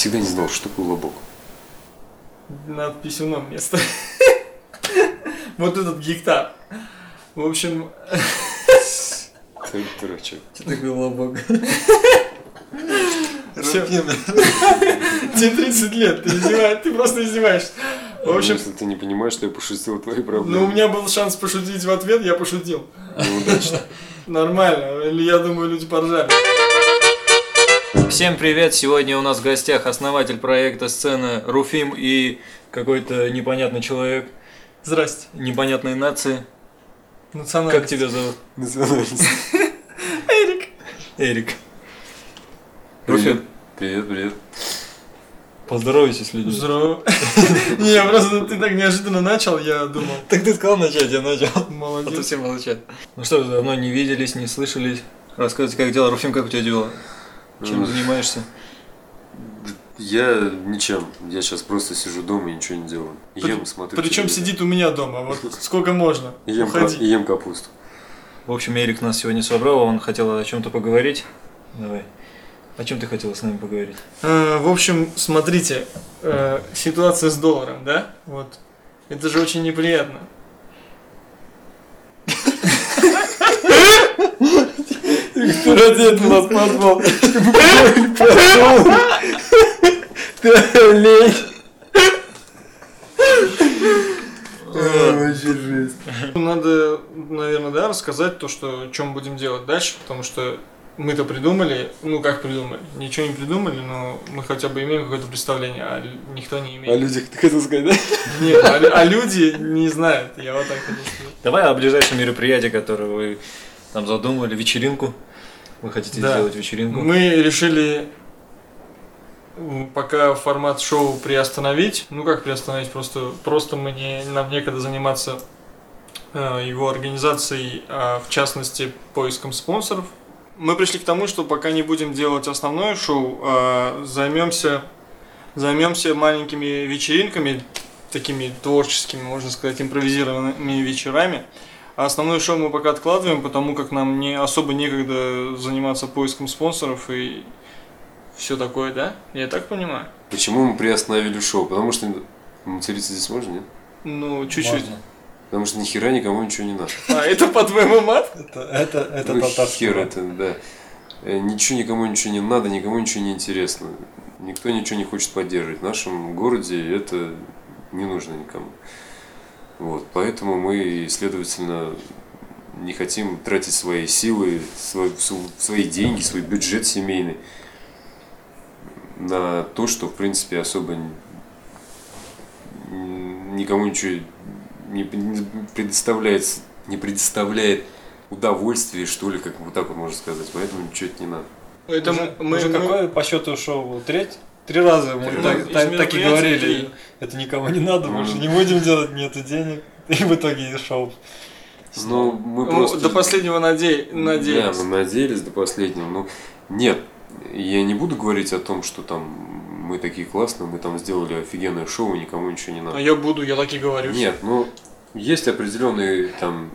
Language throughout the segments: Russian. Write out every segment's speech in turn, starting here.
всегда не знал, что такое лобок. Над писюном место. Вот этот гектар. В общем, Ты дурачок. Что такое лобок? Всё. тебе 30 лет, ты издеваешься, ты просто издеваешься. В общем, Если ты не понимаешь, что я пошутил твои проблемы. ну у меня был шанс пошутить в ответ, я пошутил. Неудачно. Нормально, или я думаю, люди поржали. Всем привет! Сегодня у нас в гостях основатель проекта сцены Руфим и какой-то непонятный человек Здрасте. непонятной нации. Национальность. Как тебя зовут? Национальность. Эрик. Эрик. Привет. Руфим, Привет, привет. поздоровайся с людьми. Здорово. Не, я просто ты так неожиданно начал, я думал, Так ты сказал начать, я начал. А то молодец. все молчат. Ну что, давно не виделись, не слышались. Рассказывайте, как дела. Руфим, как у тебя дела? Чем занимаешься? Я ничем. Я сейчас просто сижу дома и ничего не делаю. Ем, смотрю. Причем телевизор. сидит у меня дома, вот сколько можно. Ем, Уходи. и ем капусту. В общем, Эрик нас сегодня собрал, он хотел о чем-то поговорить. Давай. О чем ты хотел с нами поговорить? Э, В общем, смотрите, э, ситуация с долларом, да? Вот. Это же очень неприятно. Кто ради этого нас позвал? Лень. Вообще жесть. Надо, наверное, да, рассказать то, что, о чем будем делать дальше, потому что мы-то придумали, ну как придумали, ничего не придумали, но мы хотя бы имеем какое-то представление, а никто не О имеет. людях ты хотел сказать, да? Нет, а, а люди не знают, я вот так хотел сказать. Давай о ближайшем мероприятии, которое вы там задумали, вечеринку. Вы хотите Да. сделать вечеринку? Мы решили пока формат шоу приостановить. Ну как приостановить? Просто, просто мы не, нам некогда заниматься э, его организацией, а в частности поиском спонсоров. Мы пришли к тому, что пока не будем делать основное шоу, а займемся, займемся маленькими вечеринками, такими творческими, можно сказать, импровизированными вечерами. А основное шоу мы пока откладываем, потому как нам не особо некогда заниматься поиском спонсоров и все такое, да? Я так понимаю? Почему мы приостановили шоу? Потому что материться здесь можно, нет? Ну, чуть-чуть. Потому что ни хера никому ничего не надо. А, это по-твоему мат? Это, это, это ну, татарский хер мат. это, да. Э, Ничего никому ничего не надо, никому ничего не интересно. Никто ничего не хочет поддерживать. В нашем городе это не нужно никому. Вот, поэтому мы, следовательно, не хотим тратить свои силы, су- свои деньги, свой бюджет семейный на то, что, в принципе, особо никому ничего не предоставляет, не предоставляет удовольствие, что ли, как вот так вот можно сказать. Поэтому ничего это не надо. Это Уже- мы, уже мы- какое по счету шоу? Треть? Три раза мы так, так- так и говорили. Это никому не надо, больше Мгм. не будем делать, нету денег. И в итоге шоу. Ну, мы ну, просто... до последнего наде... надеялись. Да, мы надеялись до последнего. Ну, нет, я не буду говорить о том, что там мы такие классные, мы там сделали офигенное шоу, и никому ничего не надо. А я буду, я так и говорю. Нет, ну, есть определенные там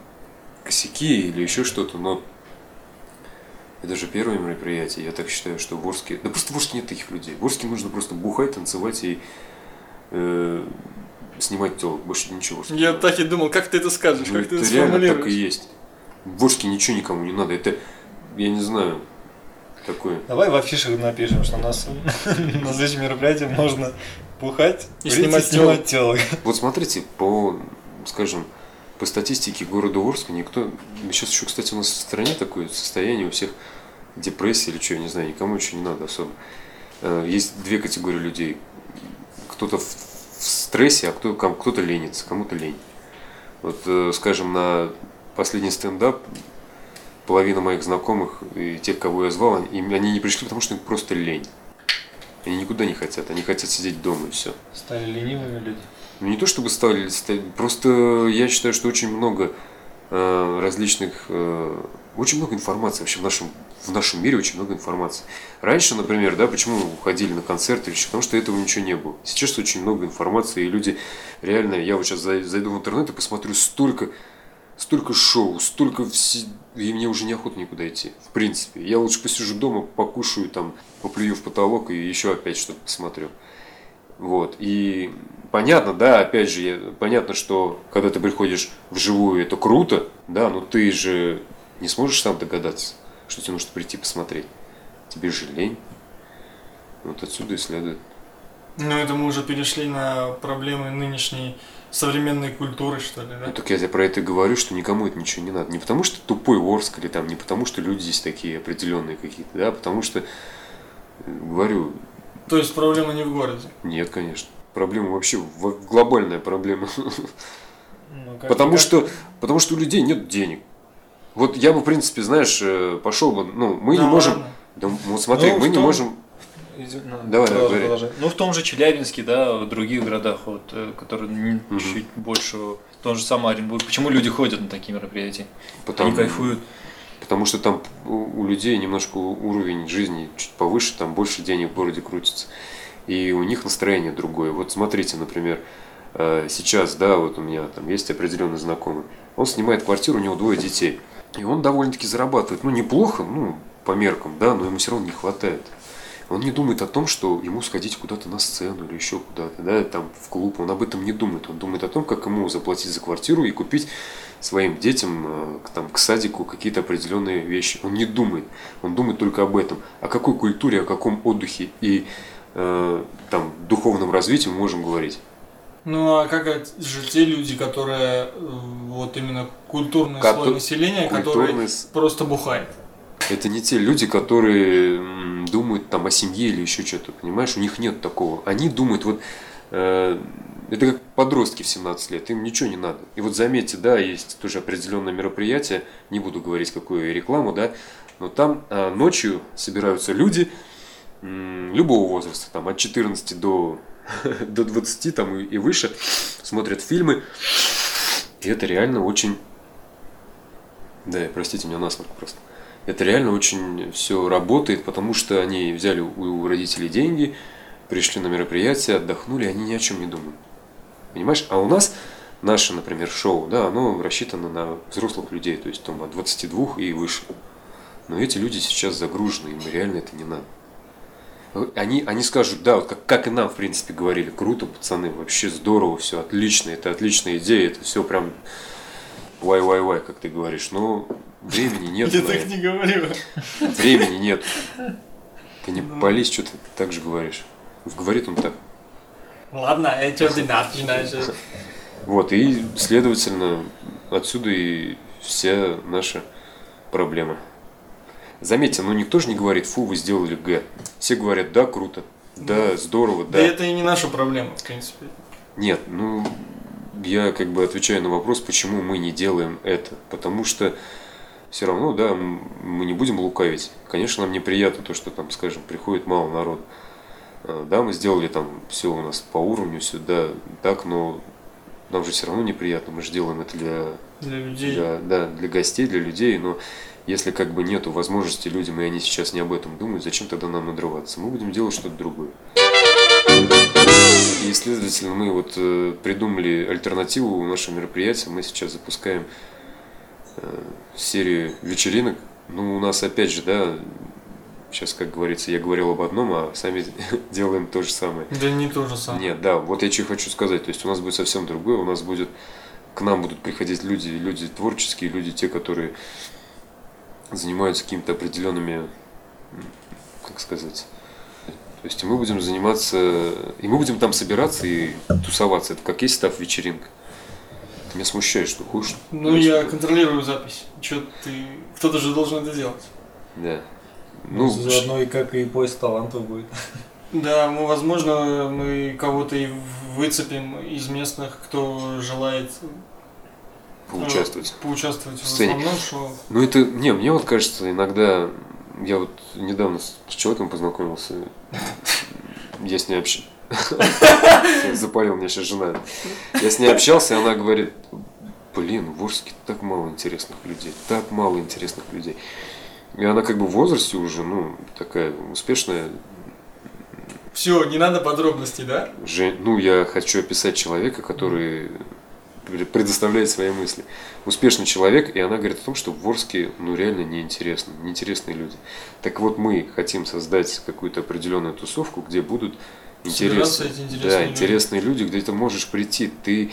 косяки или еще что-то, но это же первое мероприятие. Я так считаю, что в Орске... Да просто в Орске нет таких людей. В Орске нужно просто бухать, танцевать и э, снимать телок. Больше ничего. Я не так и думал, как ты это скажешь, ну, как ты это это реально так и есть. В Орске ничего никому не надо. Это, я не знаю, такое. Давай в афишах напишем, что у нас на следующем мероприятии можно бухать И снимать снимать телок. Вот смотрите, по, скажем, по статистике города Орска никто... Сейчас еще, кстати, у нас в стране такое состояние, у всех депрессия или что, я не знаю, никому ничего не надо особо. Э, Есть две категории людей. Кто-то в, стрессе, а кто, ком- кто-то ленится, кому-то лень. Вот, э, скажем, на последний стендап половина моих знакомых и тех, кого я звал, они, они не пришли, потому что им просто лень. Они никуда не хотят, они хотят сидеть дома и все. Стали ленивыми люди. Ну, не то чтобы стали, просто я считаю, что очень много э, различных, э, очень много информации вообще в нашем, в нашем мире очень много информации. Раньше, например, да, почему мы уходили на концерты, потому что этого ничего не было. Сейчас очень много информации, и люди реально, я вот сейчас зайду в интернет и посмотрю столько столько шоу, столько вси... и мне уже неохота никуда идти. В принципе, я лучше посижу дома, покушаю там, поплюю в потолок и еще опять что-то посмотрю. Вот. И понятно, да, опять же, понятно, что когда ты приходишь вживую, это круто, да, но ты же не сможешь сам догадаться, что тебе нужно прийти посмотреть. Тебе же лень. Вот отсюда и следует. Ну, это мы уже перешли на проблемы нынешней современной культуры, что ли, Ну да? так я тебе про это и говорю, что никому это ничего не надо. Не потому что тупой Орск или там, не потому что люди здесь такие определенные какие-то, да, а потому что, э, говорю, То есть проблема не в городе. нет, конечно. Проблема вообще глобальная проблема. Ну, как- Потому как- что, потому что у людей нет денег. Вот я бы, в принципе, знаешь, э, пошел бы, ну, мы не Да можем, ладно. да, вот смотри, Ну, мы в не том- можем, ну, Давай, давай, продолжи. Ну, в том же Челябинске, да, в других городах, вот, э, которые не- Мгм. чуть больше, в том же самом Оренбург. Почему люди ходят на такие мероприятия? потому, Они кайфуют. Потому что там у, людей немножко уровень жизни чуть повыше, там больше денег в городе крутится. И у них настроение другое. Вот смотрите, например, э, сейчас, да, вот у меня там есть определенный знакомый. Он снимает квартиру, у него двое детей. И он довольно-таки зарабатывает, ну, неплохо, ну, по меркам, да, но ему все равно не хватает. Он не думает о том, что ему сходить куда-то на сцену или еще куда-то, да, там в клуб. Он об этом не думает. Он думает о том, как ему заплатить за квартиру и купить своим детям э, там, к садику какие-то определенные вещи. Он не думает. Он думает только об этом. О какой культуре, о каком отдыхе и э, там, духовном развитии мы можем говорить. Ну а как же те люди, которые э, вот именно культурный Кото- слой населения, культурный который просто бухает? Это не те люди, которые думают там о семье или еще что-то, понимаешь? У них нет такого. Они думают, вот э, это как подростки в 17 лет, им ничего не надо. И вот заметьте, да, есть тоже определенное мероприятие, не буду говорить какую рекламу, да, но там э, ночью собираются люди м, любого возраста, там от 14 до, до 20 там, и, и выше, смотрят фильмы. И это реально очень... Да, простите меня насморк просто. Это реально очень все работает, потому что они взяли у родителей деньги, пришли на мероприятие, отдохнули, они ни о чем не думают. Понимаешь? А у нас наше, например, шоу, да, оно рассчитано на взрослых людей, то есть там от 22 и выше. Но эти люди сейчас загружены, им реально это не надо. Они, они скажут, да, вот как, как и нам, в принципе, говорили, круто, пацаны, вообще здорово, все отлично, это отличная идея, это все прям вай-вай-вай, как ты говоришь. Но времени нет. Я так это. не говорю. Времени нет. Ты не пались, что ты так же говоришь. Говорит он так. Ладно, что ты начинаешь? Вот, и, следовательно, отсюда и вся наша проблема. Заметьте, ну никто же не говорит, фу, вы сделали Г. Все говорят, да, круто, да, здорово, Да да. это и не наша проблема, в принципе. Нет, ну, я как бы отвечаю на вопрос, почему мы не делаем это. Потому что все равно, да, мы не будем лукавить. Конечно, нам неприятно то, что там, скажем, приходит мало народу. А, Да, мы сделали там все у нас по уровню, все, да, так, но нам же все равно неприятно. Мы же делаем это для, Для людей. для, да, для гостей, для людей, но если как бы нету возможности людям, и они сейчас не об этом думают, зачем тогда нам надрываться? Мы будем делать что-то другое. И, следовательно, мы вот э, придумали альтернативу нашему мероприятию. Мы сейчас запускаем э, серию вечеринок. Ну, у нас опять же, да, сейчас, как говорится, я говорил об одном, а сами делаем то же самое. Да не то же самое. Нет, да, вот я что хочу сказать. То есть у нас будет совсем другое. У нас будет, к нам будут приходить люди, люди творческие, люди те, которые занимаются какими-то определенными, как сказать, то есть мы будем заниматься, и мы будем там собираться и тусоваться. Это как есть став вечеринка. Меня смущаешь, что хочешь. Ну, я контролирую запись. Че ты... Кто-то же должен это делать. Да. Ну, Ну, заодно и как и поиск талантов будет. Да, мы, возможно, мы кого-то и выцепим из местных, кто желает поучаствовать. поучаствовать в В сцене. основном шоу. Ну это, не, мне вот кажется, иногда, я вот недавно с человеком познакомился, я с ней общался, запалил меня сейчас жена, я с ней общался, и она говорит, блин, в Орске так мало интересных людей, так мало интересных людей. И она как бы в возрасте уже, ну, такая успешная Все, не надо подробностей, да? же, ну, я хочу описать человека, который предоставляет свои мысли. Успешный человек, и она говорит о том, что в Орске ну реально неинтересно, неинтересные люди. Так вот мы хотим создать какую-то определенную тусовку, где будут интересные, интересные да, люди. интересные люди, где ты можешь прийти. Ты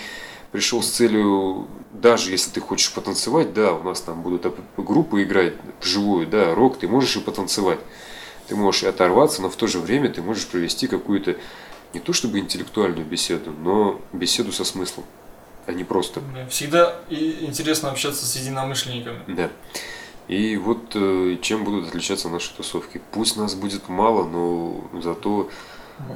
пришел с целью, даже если ты хочешь потанцевать, да, у нас там будут группы играть вживую, да, рок, ты можешь и потанцевать. Ты можешь и оторваться, но в то же время ты можешь провести какую-то не то чтобы интеллектуальную беседу, но беседу со смыслом, а не просто. Да, Всегда интересно общаться с единомышленниками. Да. И вот э, чем будут отличаться наши тусовки. Пусть нас будет мало, но зато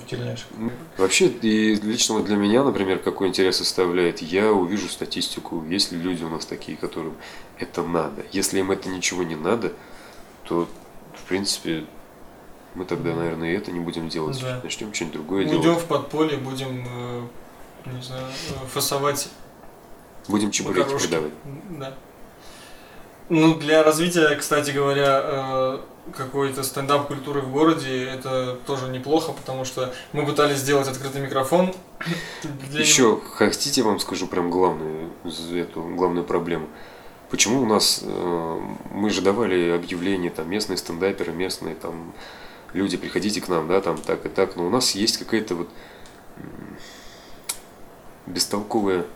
Тельняшках. Ну, Вообще, и лично вот для меня, например, какой интерес составляет, я увижу статистику, есть ли люди у нас такие, которым это надо. Если им это ничего не надо, то, в принципе, мы тогда, наверное, и это не будем делать. Да. Начнем что-нибудь другое Уйдем делать. в подполье, будем, э, не знаю, э, фасовать Будем чебуреки макарошки. продавать. Да. Ну, для развития, кстати говоря, какой-то стендап-культуры в городе, это тоже неплохо, потому что мы пытались сделать открытый микрофон. Для Еще хотите, я вам скажу прям главную, эту главную проблему. Почему у нас, э, мы же давали объявления, там, местные стендаперы, местные, там, люди, приходите к нам, да, там, так и так, но у нас есть какая-то вот бестолковая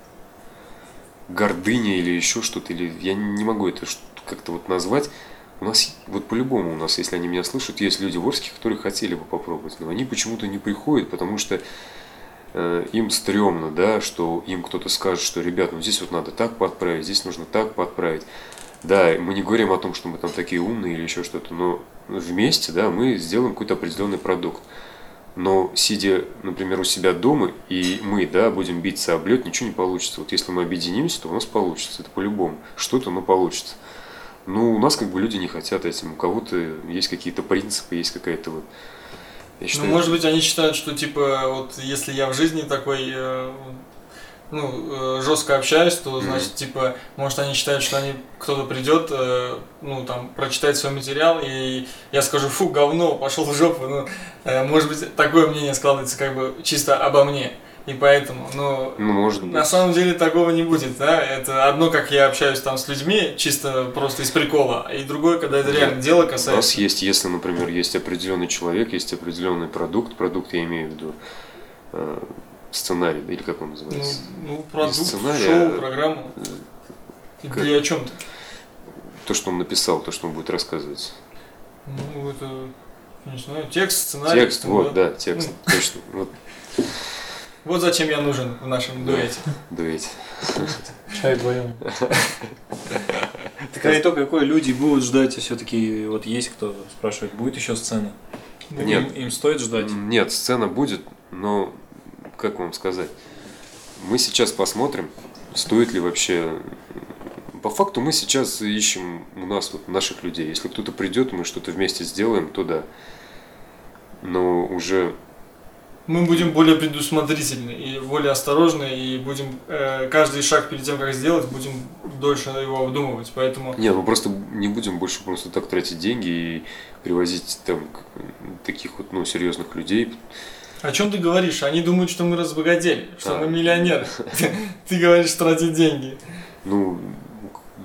гордыня или еще что-то, или я не могу это как-то вот назвать. У нас, вот по-любому у нас, если они меня слышат, есть люди в Орске, которые хотели бы попробовать, но они почему-то не приходят, потому что э, им стрёмно, да, что им кто-то скажет, что, ребят, ну здесь вот надо так подправить, здесь нужно так подправить. Да, мы не говорим о том, что мы там такие умные или еще что-то, но вместе, да, мы сделаем какой-то определенный продукт. Но сидя, например, у себя дома, и мы, да, будем биться об лед, ничего не получится. Вот если мы объединимся, то у нас получится, это по-любому. Что-то, но получится. Ну, у нас как бы люди не хотят этим. У кого-то есть какие-то принципы, есть какая-то вот... Я Ну, считаю, может быть, они считают, что типа вот если я в жизни такой э, ну, э, жестко общаюсь, то значит, типа, может, они считают, что они кто-то придет, э, ну, там, прочитает свой материал, и я скажу, фу, говно, пошел в жопу. Ну, может быть, такое мнение складывается как бы чисто обо мне. И поэтому, но ну, может быть. на самом деле такого не будет, да? Это одно, как я общаюсь там с людьми, чисто просто из прикола, и другое, когда это реально дело У нас касается. есть, если, например, есть определенный человек, есть определенный продукт, продукт я имею в виду э, сценарий, да, или как он Ну, называется? ну, продукт, сценария, шоу, программу. И как- Или о чем то То, что он написал, то, что он будет рассказывать. Ну, это, не знаю, текст, сценарий. Текст, ну, вот, да, текст, точно. Вот, Вот зачем я нужен в нашем дуэте. дуэте. Чай вдвоем. Так а итог какой? Люди будут ждать, все-таки вот есть кто спрашивает, будет еще сцена? Нет. Им, им стоит ждать? Нет, сцена будет, но как вам сказать? Мы сейчас посмотрим, стоит ли вообще. По факту мы сейчас ищем у нас вот наших людей. Если кто-то придет, мы что-то вместе сделаем, то да. Но уже Мы будем более предусмотрительны и более осторожны, и будем э, каждый шаг перед тем, как сделать, будем дольше его обдумывать. Поэтому Не, ну просто не будем больше просто так тратить деньги и привозить там таких вот, ну, серьезных людей. о чем ты говоришь? Они думают, что мы разбогатели, что А. мы миллионеры. Ты говоришь тратить деньги. Ну,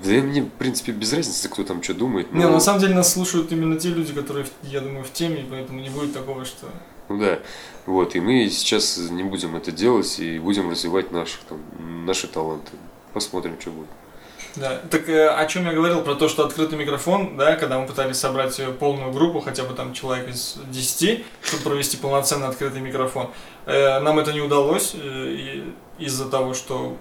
да мне, в принципе, без разницы, кто там что думает. Не, но- на самом деле нас слушают именно те люди, которые, я думаю, в теме, и поэтому не будет такого, что... Ну да, вот, и мы сейчас не будем это делать и будем развивать наших, там, наши таланты. Посмотрим, что будет. Да, так э, о чем я говорил, про то, что открытый микрофон, да, когда мы пытались собрать э, полную группу, хотя бы там человек из 10, чтобы провести полноценный открытый микрофон, э, нам это не удалось э, из-за того, что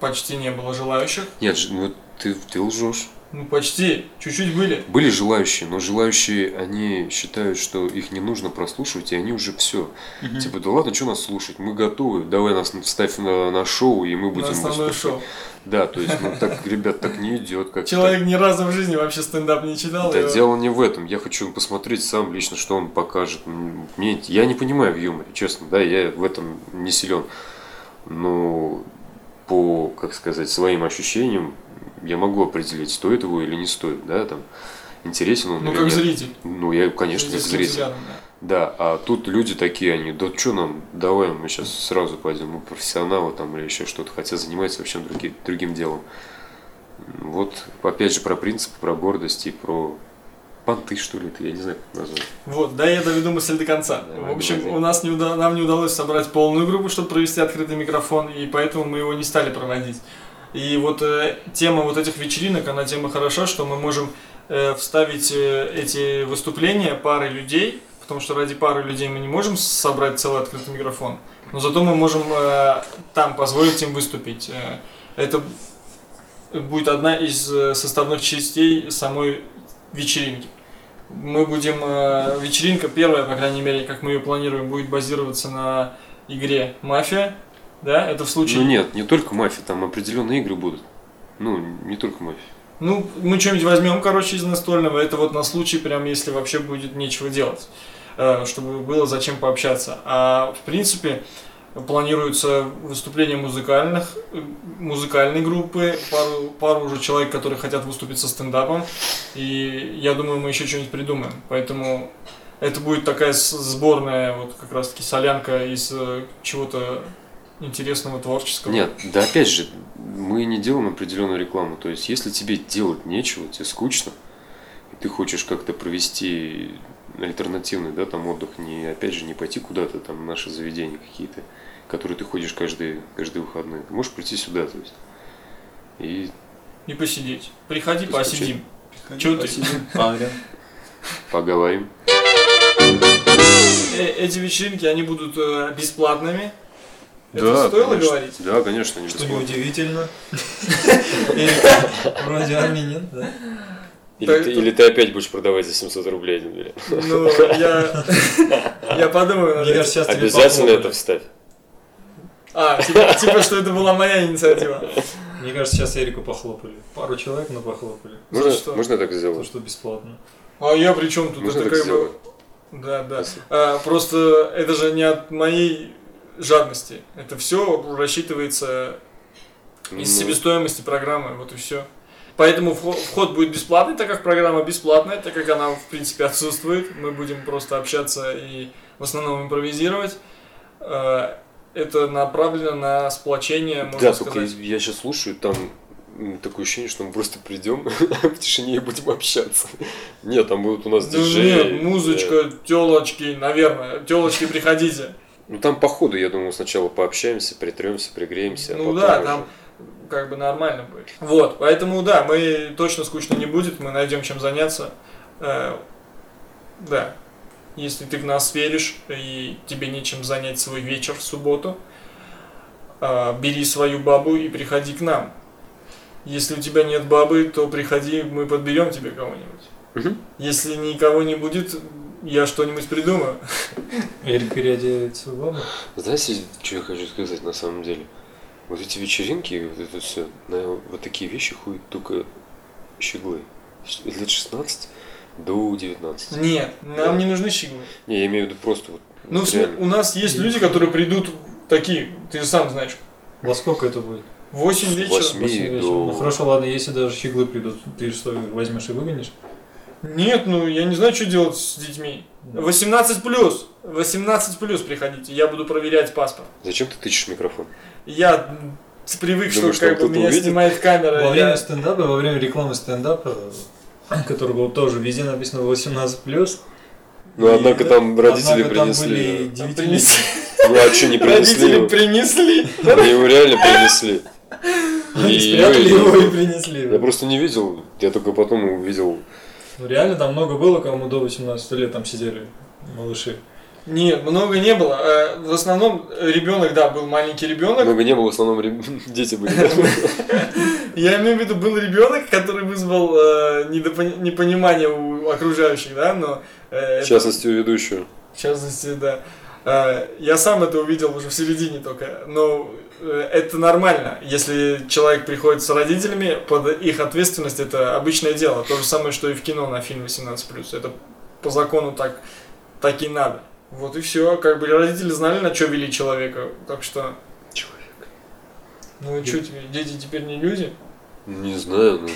почти не было желающих. Нет, ну ты, ты лжешь. Ну, почти, чуть-чуть были. Были желающие, но желающие, они считают, что их не нужно прослушивать, и они уже все. Мгм. Типа, да ладно, что нас слушать, мы готовы, давай нас вставь на, на шоу, и мы На будем основное выступать». шоу. Да, то есть, ну так, ребят, так не идет. Как Человек ни разу в жизни вообще стендап не читал. Да и- дело не в этом. Я хочу посмотреть сам лично, что он покажет. Мне, я не понимаю в юморе, честно, да, я в этом не силен. Но по, как сказать, своим ощущениям я могу определить, стоит его или не стоит, да, там, интересен он Ну, или как нет. зритель. Ну, я, конечно, как зритель. взглядом, Да, а тут люди такие, они, да что нам, давай мы сейчас сразу пойдем, мы профессионалы там или еще что-то, хотя занимаются вообще други- другим делом. Вот, опять же, про принцип, про гордость и про понты, что ли, это, я не знаю, как назвать. Вот, да, я доведу мысль до конца. Давай, в общем, давай. у нас не уда- нам не удалось собрать полную группу, чтобы провести открытый микрофон, и поэтому мы его не стали проводить. И вот э, тема вот этих вечеринок, она тема хороша, что мы можем э, вставить э, эти выступления пары людей, потому что ради пары людей мы не можем собрать целый открытый микрофон, но зато мы можем э, там позволить им выступить. Э, это будет одна из э, составных частей самой вечеринки. Мы будем... э, вечеринка первая, по крайней мере, как мы ее планируем, будет базироваться на игре «Мафия». Да, это в случае... Ну нет, не только мафия, там определенные игры будут. Ну, не только мафия. Ну, мы что-нибудь возьмем, короче, из настольного. Это вот на случай, прям если вообще будет нечего делать. э, Чтобы было зачем пообщаться. А в принципе, планируется выступление музыкальных, э, музыкальной группы, пару, пару уже человек, которые хотят выступить со стендапом. И я думаю, мы еще что-нибудь придумаем. Поэтому это будет такая сборная, вот как раз таки солянка из э, чего-то интересного, творческого. Нет, да опять же, мы не делаем определенную рекламу. То есть, если тебе делать нечего, тебе скучно, и ты хочешь как-то провести альтернативный, да, там отдых, не, опять же, не пойти куда-то, там, в наши заведения какие-то, которые ты ходишь каждые, каждые выходные. Ты можешь прийти сюда, то есть. И И посидеть. Приходи, Поскучать. посидим. Чё ты? Погрен. поговорим. Э, Эти вечеринки, они будут э, бесплатными. Это стоило конечно. говорить? Да, конечно, не Что неудивительно. Вроде армии нет, да? Или, Так, ты, или ты опять будешь продавать за 700 рублей один билет. Ну, я, я подумаю Мне кажется, сейчас тебе Обязательно похлопали. это вставь. А, типа, типа, что это была моя инициатива. Мне кажется, сейчас Эрику похлопали. Пару человек, но похлопали. За Можно, что? можно я так То, сделать? что бесплатно. А я при чем тут? Можно это так как бы... сделать? Да, да. Спасибо. А, просто это же не от моей жадности. Это все рассчитывается из Ну, себестоимости программы, вот и все. Поэтому вход, будет бесплатный, так как программа бесплатная, так как она в принципе отсутствует. Мы будем просто общаться и в основном импровизировать. Э, Это направлено на сплочение, можно Да, только сказать. я сейчас слушаю, там такое ощущение, что мы просто придем в тишине и будем общаться. Нет, там будут у нас диджеи. нет, музычка, телочки, наверное. Телочки, приходите. Ну там по ходу, я думаю, сначала пообщаемся, притремся, пригреемся. а Ну да, уже- там как бы нормально будет. Вот, поэтому да, мы точно скучно не будет, мы найдем чем заняться. Э, да. Если ты в нас веришь и тебе нечем занять свой вечер в субботу, э, бери свою бабу и приходи к нам. Если у тебя нет бабы, то приходи, мы подберем тебе кого-нибудь. Мгм. Если никого не будет, я что-нибудь придумаю. Эрик переодевает свою бабу. Знаете, что я хочу сказать на самом деле? Вот эти вечеринки, вот это все, на вот такие вещи ходят только щеглы. Лет 16 до 19. Нет, нам не нужны щеглы. Не, я имею в виду просто вот, Ну, в реально. у нас есть люди, которые придут такие, ты же сам знаешь, Во сколько это будет? в 8 вечера. Восьми. Восемь вечера. до- Ну хорошо, ладно, если даже щеглы придут, ты что, возьмешь и выгонишь? Нет, ну я не знаю, что делать с детьми. 18 плюс. 18 плюс приходите, я буду проверять паспорт. Зачем ты тычешь микрофон? Я привык, Думаешь, что там как бы меня увидит? снимает камера. Во я- время стендапа, во время рекламы стендапа, который был тоже везде написано 18+, Ну, И- однако там родители однако там принесли. были Там девятилетние. принесли. Ну, а что не Родители принесли? принесли. Они его реально принесли. Они И- спрятали его и принесли. Я просто не видел, я только потом увидел. Ну, реально там много было, кому до 18 лет там сидели малыши. Нет, много не было. Э, В основном ребенок, да, был маленький ребенок. Много не было, в основном реб- дети были. Я имею в виду, был ребенок, который вызвал э, непонимание у окружающих, да, но... э, В частности, у ведущего. В частности, да. Я сам это увидел уже в середине только. Но это нормально. Если человек приходит с родителями, под их ответственность это обычное дело. То же самое, что и в кино на фильм 18+. Это по закону так, так и надо. Вот и все. Как бы родители знали, на что вели человека. Так что, Человек. ну и что тебе, дети теперь не люди? Не знаю, ну.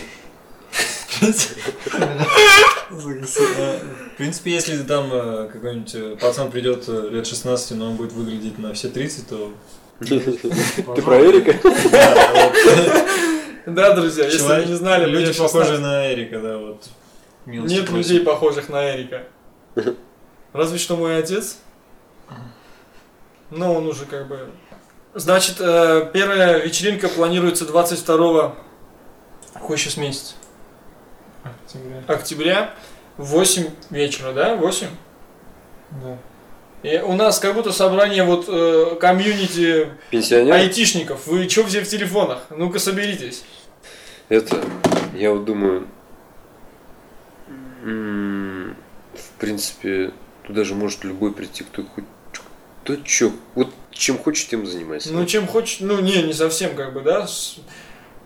В принципе, если там э, какой-нибудь э, пацан придет э, лет 16, но он будет выглядеть на все 30, то... Ты про Эрика? Да, друзья, если вы не знали, Люди похожи 16. на Эрика, да, вот. Нет людей, похожих на Эрика. Разве что мой отец. Но он уже как бы... Значит, э, первая вечеринка планируется 22 какой сейчас месяц? Октября. В 8 вечера, да? 8? Да. И у нас как будто собрание вот э, комьюнити Пенсионер? айтишников. Вы что все в телефонах? Ну-ка соберитесь. Это, я вот думаю, в принципе, туда же может любой прийти, кто хоть кто чё, вот чем хочет, тем занимайся. Ну, чем хочешь, ну, не, не совсем, как бы, да.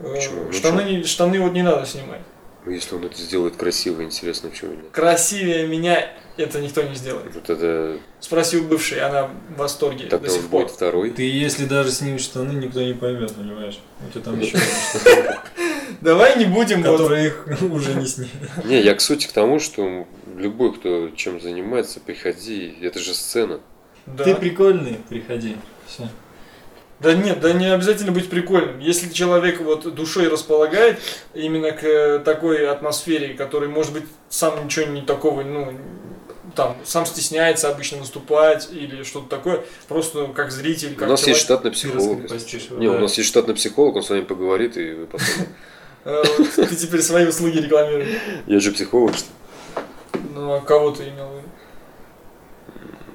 э, Почему? Ну, штаны, не- штаны вот не надо снимать. Если он это сделает красиво, интересно, почему нет? Красивее меня это никто не сделает. Вот это Спроси у бывшей, она в восторге тогда до сих пор. будет второй. Ты если даже снимешь штаны, никто не поймет, понимаешь? У тебя там еще Давай не будем которые их уже не сняли. Не, я к сути к тому, что любой, кто чем занимается, приходи, это же сцена. Да. Ты прикольный, приходи. Все. Да нет, да не обязательно быть прикольным. Если человек вот душой располагает именно к э, такой атмосфере, который, может быть, сам ничего не такого, ну, там, сам стесняется обычно выступать или что-то такое, просто как зритель, как у нас есть человек. штатный психолог. Не, у да. нас есть штатный психолог, он с вами поговорит, и вы потом... Э, Ты теперь свои услуги рекламируешь. Я же психолог, что? Ну, а кого ты имел в виду?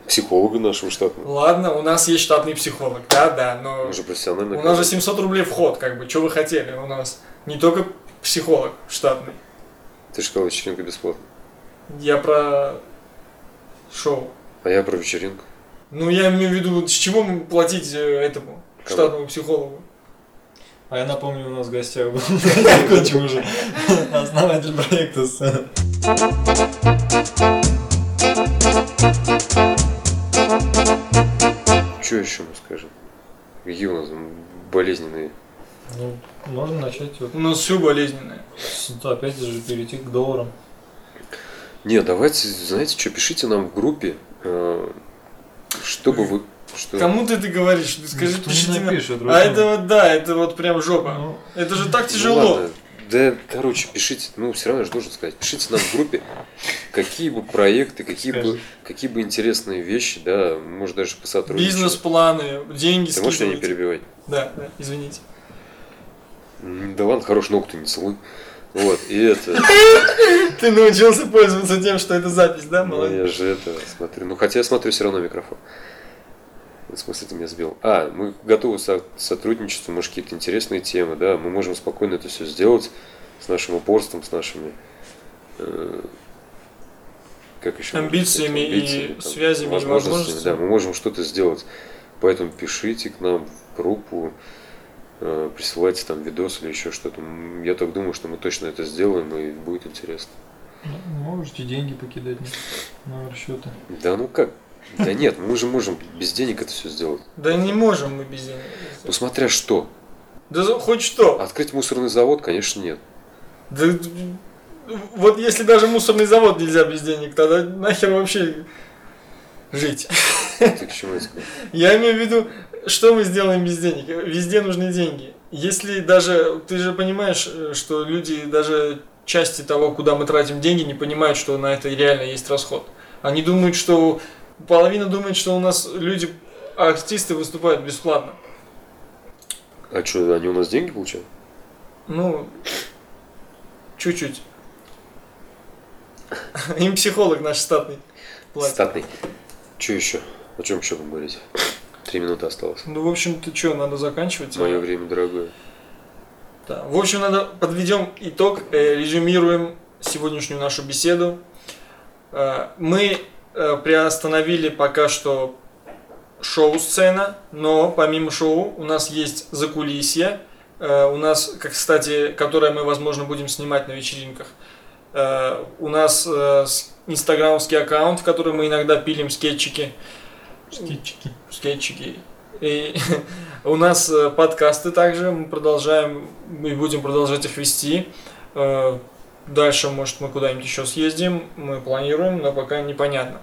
Психолога нашего штатного. Ладно, у нас есть штатный психолог, да, да, но Мы же профессиональный. у нас же 700 рублей вход, как бы, что вы хотели? У нас не только психолог штатный. Ты же сказал, вечеринка бесплатно. Я про шоу. А я про вечеринку. Ну, я имею в виду, с чего мы платить э, этому Кому? штатному психологу? А я напомню, у нас в гостях был закончим уже основатель проекта «Сцена». Что еще мы скажем? Какие у нас болезненные? Ну, можно начать вот У нас все болезненное. с- опять же перейти к долларам. Не, давайте, знаете что, пишите нам в группе, э, чтобы вы... Что... Кому ты это говоришь? Ты скажи, Никто не пишите на- напишет, А это вот, да, это вот прям жопа. Ну, Это же так Ну тяжело. ладно, Да, короче, пишите, ну, все равно я же должен сказать, пишите нам в группе, какие бы проекты, какие бы, какие бы интересные вещи, да, может даже по сотрудничеству. Бизнес-планы, деньги Ты можешь меня не перебивать? Да, да, извините. Да ладно, хорош ногу ты не целуй. Вот, и это, Ты научился пользоваться тем, что это запись, да, ну, молодец? я же это смотрю, ну, хотя я смотрю все равно микрофон. В смысле, ты меня сбил. А, мы готовы со- сотрудничеству, может, какие-то интересные темы, да, мы можем спокойно это все сделать с нашим упорством, с нашими э, как еще Амбициями сказать, и амбициями, там, связями, и возможностями, возможностями. Да, мы можем что-то сделать. Поэтому пишите к нам в группу, э, присылайте там видос или еще что-то. Я так думаю, что мы точно это сделаем и будет интересно. ну, можете деньги покидать на на расчеты. Да ну как? Да нет, мы же можем без денег это все сделать. Да не можем мы без денег. Ну смотря что. Да хоть что. Открыть мусорный завод, конечно, нет. Да, вот если даже мусорный завод нельзя без денег, тогда нахер вообще жить. Ты к чему это? Я имею в виду, что мы сделаем без денег? Везде нужны деньги. Если даже, ты же понимаешь, э, что люди даже части того, куда мы тратим деньги, не понимают, что на это реально есть расход. Они думают, что половина думает, что у нас люди, артисты выступают бесплатно. А что, они у нас деньги получают? Ну, чуть-чуть. Им психолог наш штатный платит. Статный. Что еще? О чем еще будем говорить? Три минуты осталось. Ну, в общем, ты что, надо заканчивать? Мое время дорогое. Да. В общем, надо подведем итог, э, резюмируем сегодняшнюю нашу беседу. Э, мы приостановили пока что шоу-сцена, но помимо шоу у нас есть закулисье, э, у нас, как, кстати, которое мы, возможно, будем снимать на вечеринках. Э, у нас э, инстаграмовский аккаунт, в который мы иногда пилим скетчики. Скетчики. скетчики. И у нас э, подкасты также, мы продолжаем, мы будем продолжать их вести. Дальше, может, мы куда-нибудь еще съездим, мы планируем, но пока непонятно.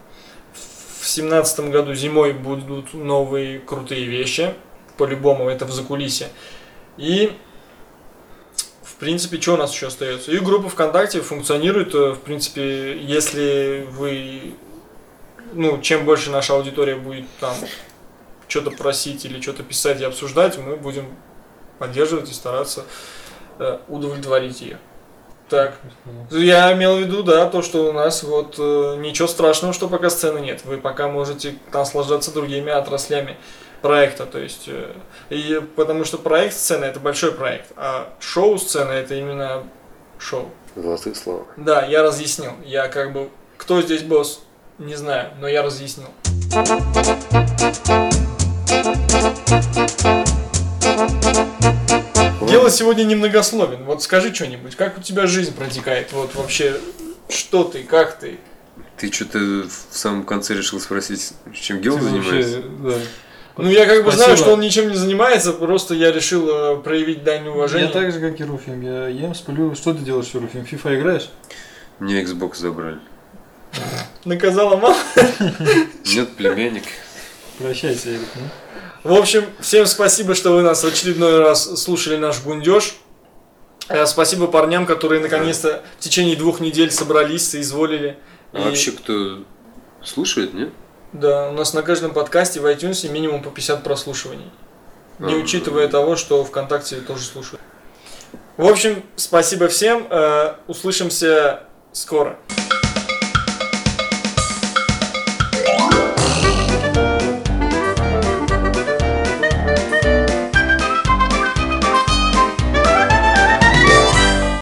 В семнадцатом году зимой будут новые крутые вещи, по-любому это в закулисе. И, в принципе, что у нас еще остается? И группа ВКонтакте функционирует, э, в принципе, если вы, ну, чем больше наша аудитория будет там что-то просить или что-то писать и обсуждать, мы будем поддерживать и стараться э, удовлетворить ее. Так, я имел в виду, да, то, что у нас вот э, ничего страшного, что пока сцены нет. Вы пока можете наслаждаться другими отраслями проекта, то есть, э, и потому что проект сцены это большой проект, а шоу сцены это именно шоу. Золотые слова. Да, я разъяснил. Я как бы, кто здесь босс, не знаю, но я разъяснил. Дело сегодня немногословен. Вот скажи что-нибудь, как у тебя жизнь протекает? Вот вообще, что ты, как ты? Ты что-то в самом конце решил спросить, чем Гел Ты вообще, занимается? да. Ну, я как бы Спасибо. знаю, что он ничем не занимается, просто я решил э, проявить дань уважения. Я так же, как и Руфим. Я ем, сплю. Что ты делаешь, Руфим? FIFA играешь? Мне Xbox забрали. Наказала мама. Нет, племянник. Прощайся, Эрик. ну. В общем, всем спасибо, что вы нас в очередной раз слушали наш гундеж. Э, Спасибо парням, которые наконец-то в течение двух недель собрались, соизволили. А И- вообще кто слушает, нет? Да, у нас на каждом подкасте в iTunes минимум по 50 прослушиваний. Не Ага. учитывая того, что ВКонтакте тоже слушают. В общем, спасибо всем. э, Услышимся скоро.